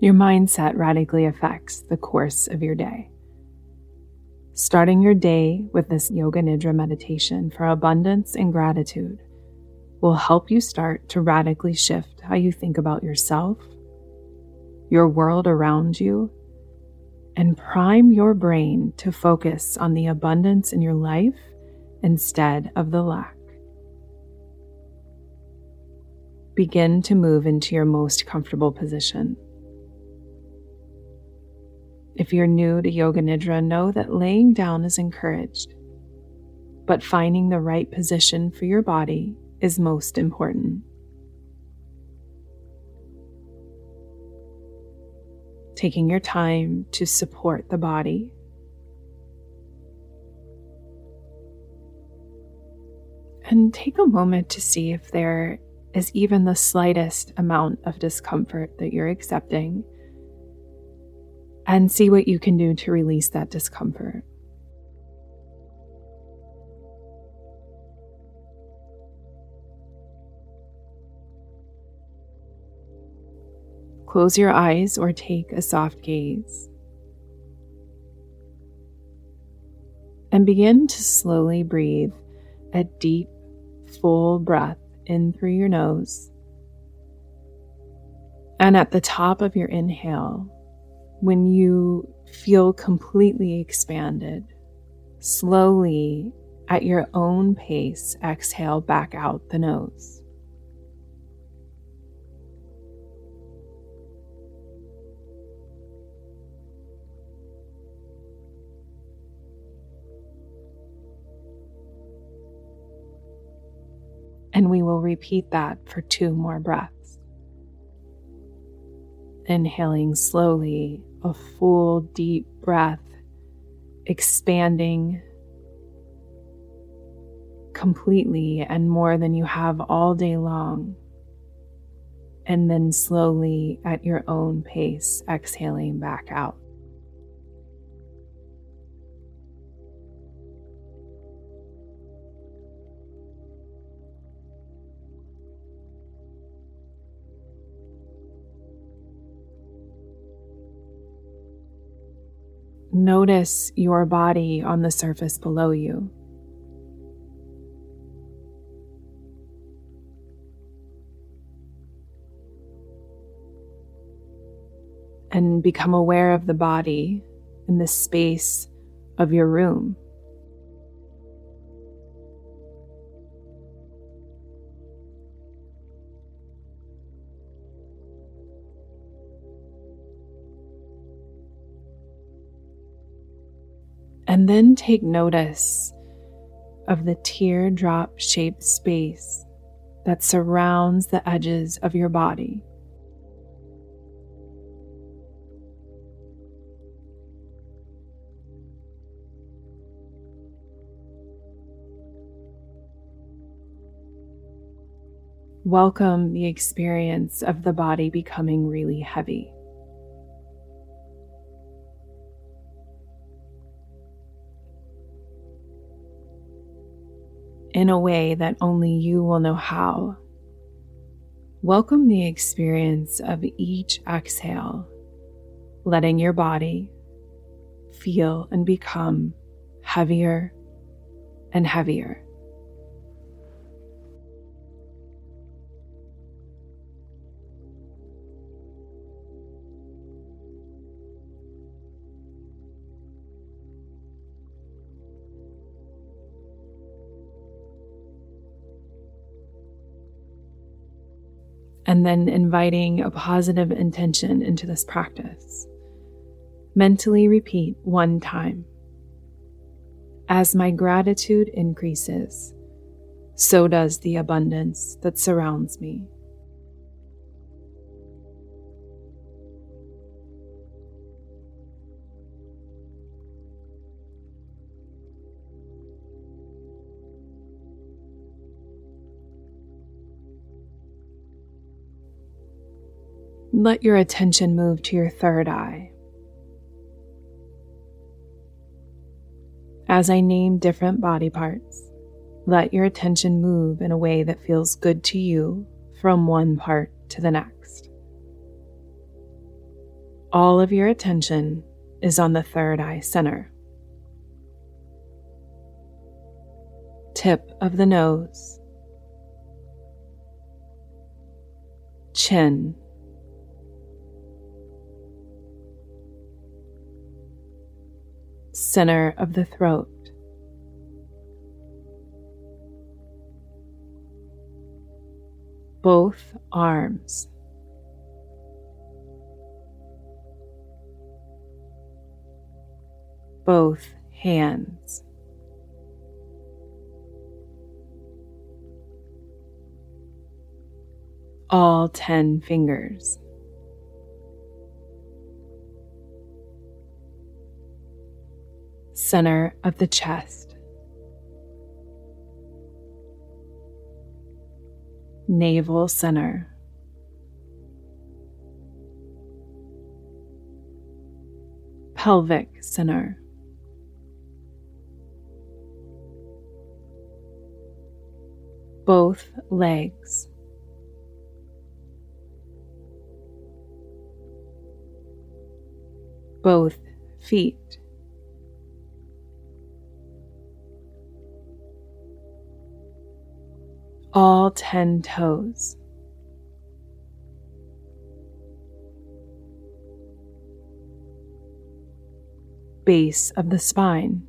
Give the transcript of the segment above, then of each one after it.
Your mindset radically affects the course of your day. Starting your day with this Yoga Nidra meditation for abundance and gratitude will help you start to radically shift how you think about yourself, your world around you, and prime your brain to focus on the abundance in your life instead of the lack. Begin to move into your most comfortable position. If you're new to Yoga Nidra, know that laying down is encouraged, but finding the right position for your body is most important. Taking your time to support the body. And take a moment to see if there is even the slightest amount of discomfort that you're accepting and see what you can do to release that discomfort. Close your eyes or take a soft gaze. And begin to slowly breathe a deep, full breath in through your nose. And at the top of your inhale, when you feel completely expanded, slowly at your own pace, exhale back out the nose. And we will repeat that for two more breaths. Inhaling slowly, a full deep breath, expanding completely and more than you have all day long. And then slowly at your own pace, exhaling back out. Notice your body on the surface below you. And become aware of the body in the space of your room. Then take notice of the teardrop shaped space that surrounds the edges of your body. Welcome the experience of the body becoming really heavy. In a way that only you will know how. Welcome the experience of each exhale, letting your body feel and become heavier and heavier. And then inviting a positive intention into this practice. Mentally repeat one time. As my gratitude increases, so does the abundance that surrounds me. Let your attention move to your third eye. As I name different body parts, let your attention move in a way that feels good to you from one part to the next. all of your attention is on the third eye center. Tip of the nose, chin, center of the throat. Both arms. Both hands. All 10 fingers. Center of the chest. Navel center. Pelvic center. Both legs. Both feet. All 10 toes. Base of the spine.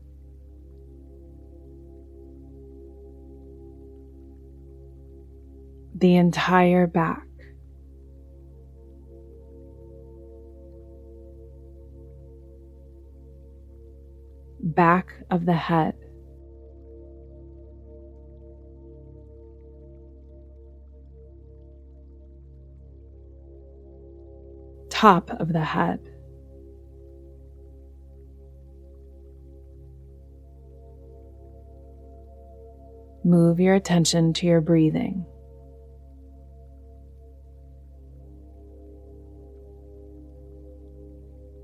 The entire back. Back of the head. Top of the head. Move your attention to your breathing.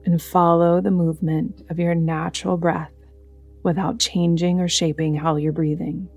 And follow the movement of your natural breath without changing or shaping how you're breathing.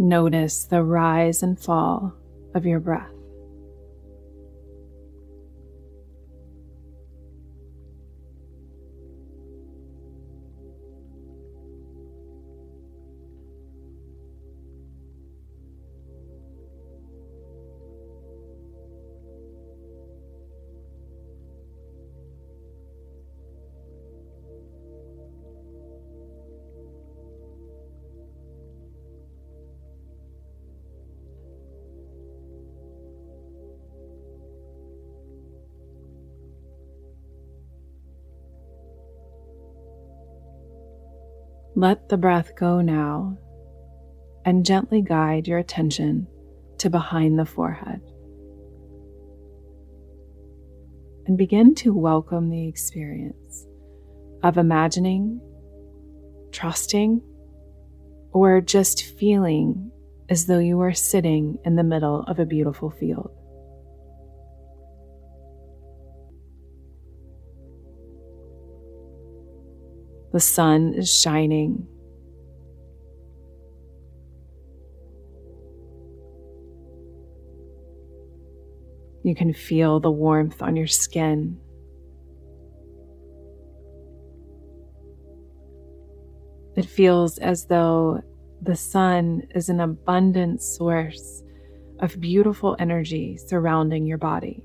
Notice the rise and fall of your breath. Let the breath go now and gently guide your attention to behind the forehead. And begin to welcome the experience of imagining, trusting, or just feeling as though you are sitting in the middle of a beautiful field. The sun is shining. You can feel the warmth on your skin. It feels as though the sun is an abundant source of beautiful energy surrounding your body.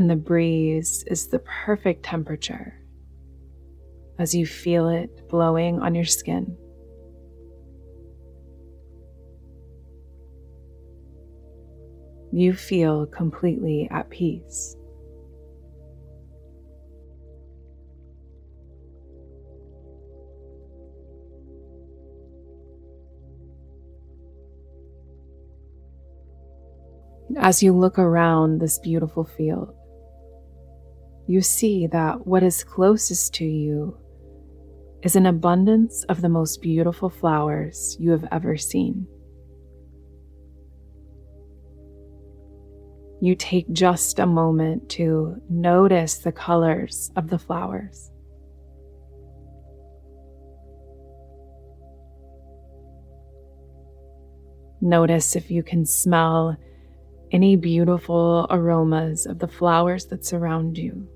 And the breeze is the perfect temperature as you feel it blowing on your skin. You feel completely at peace. As you look around this beautiful field, you see that what is closest to you is an abundance of the most beautiful flowers you have ever seen. You take just a moment to notice the colors of the flowers. Notice if you can smell any beautiful aromas of the flowers that surround you.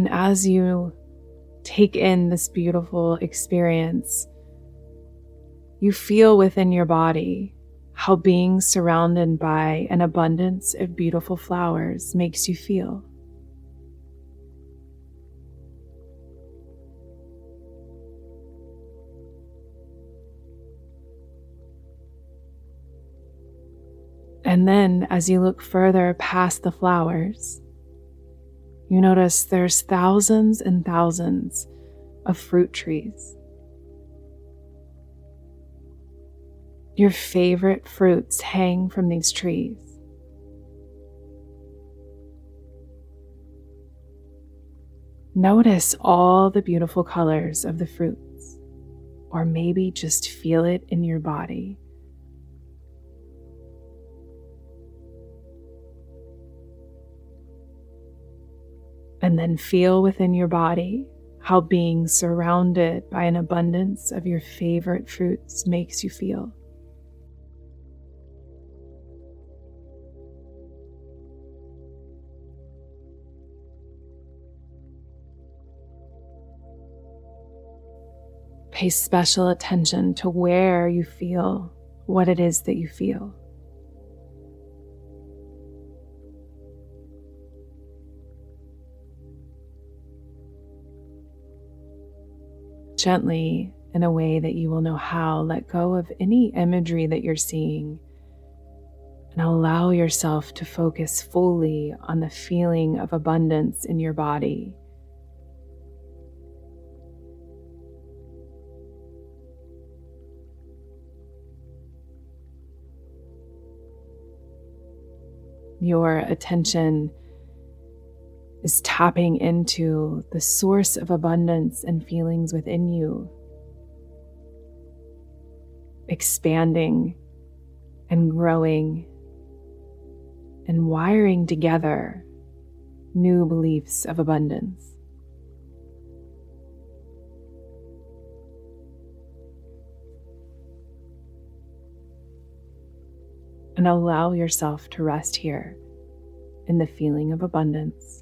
And as you take in this beautiful experience, you feel within your body how being surrounded by an abundance of beautiful flowers makes you feel. And then, as you look further past the flowers, you notice there's thousands and thousands of fruit trees. Your favorite fruits hang from these trees. Notice all the beautiful colors of the fruits, or maybe just feel it in your body. And then feel within your body how being surrounded by an abundance of your favorite fruits makes you feel. Pay special attention to where you feel what it is that you feel. Gently in a way that you will know how. Let go of any imagery that you're seeing and allow yourself to focus fully on the feeling of abundance in your body. Your attention is tapping into the source of abundance and feelings within you, expanding and growing and wiring together new beliefs of abundance. And allow yourself to rest here in the feeling of abundance.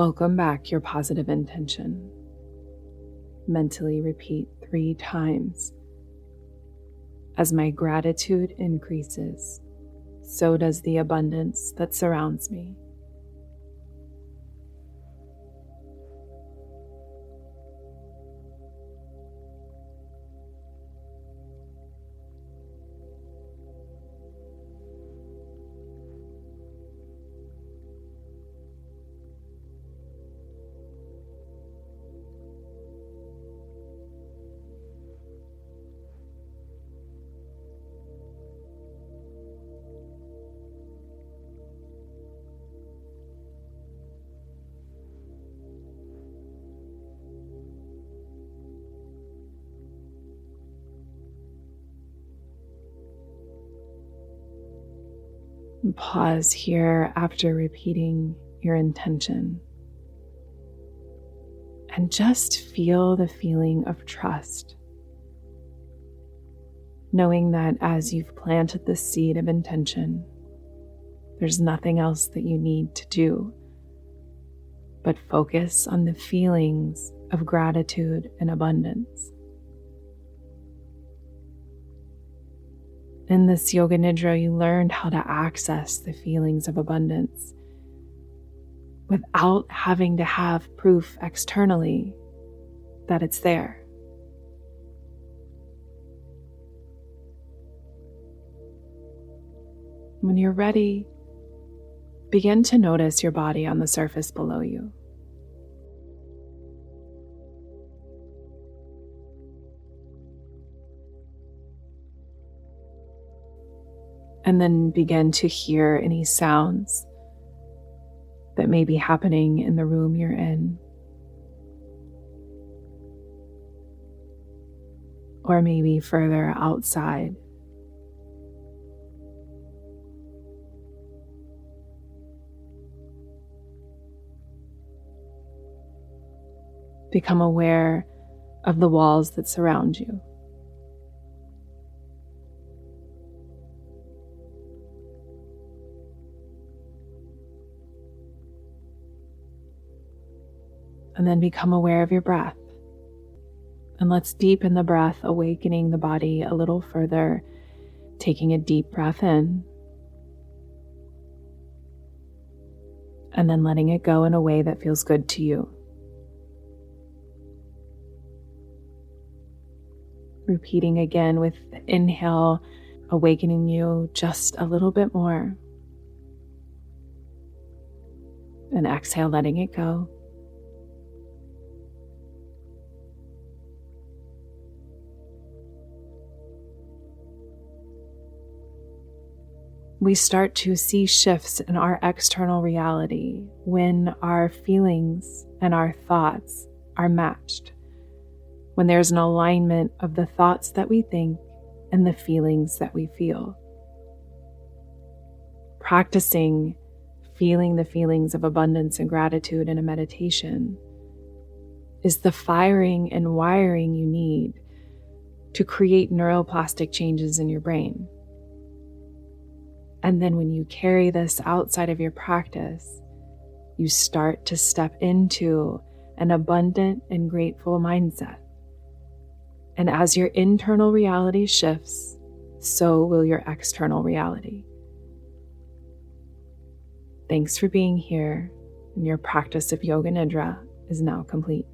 Welcome back your positive intention. Mentally repeat three times. As my gratitude increases, so does the abundance that surrounds me. Pause here after repeating your intention. And just feel the feeling of trust. Knowing that as you've planted the seed of intention, there's nothing else that you need to do but focus on the feelings of gratitude and abundance. In this Yoga Nidra, you learned how to access the feelings of abundance without having to have proof externally that it's there. When you're ready, begin to notice your body on the surface below you. And then begin to hear any sounds that may be happening in the room you're in. Or maybe further outside. Become aware of the walls that surround you. And then become aware of your breath. And let's deepen the breath, awakening the body a little further, taking a deep breath in. And then letting it go in a way that feels good to you. Repeating again with inhale, awakening you just a little bit more. And exhale, letting it go. We start to see shifts in our external reality when our feelings and our thoughts are matched, when there's an alignment of the thoughts that we think and the feelings that we feel. Practicing feeling the feelings of abundance and gratitude in a meditation is the firing and wiring you need to create neuroplastic changes in your brain. And then when you carry this outside of your practice, you start to step into an abundant and grateful mindset. And as your internal reality shifts, so will your external reality. Thanks for being here, and your practice of Yoga Nidra is now complete.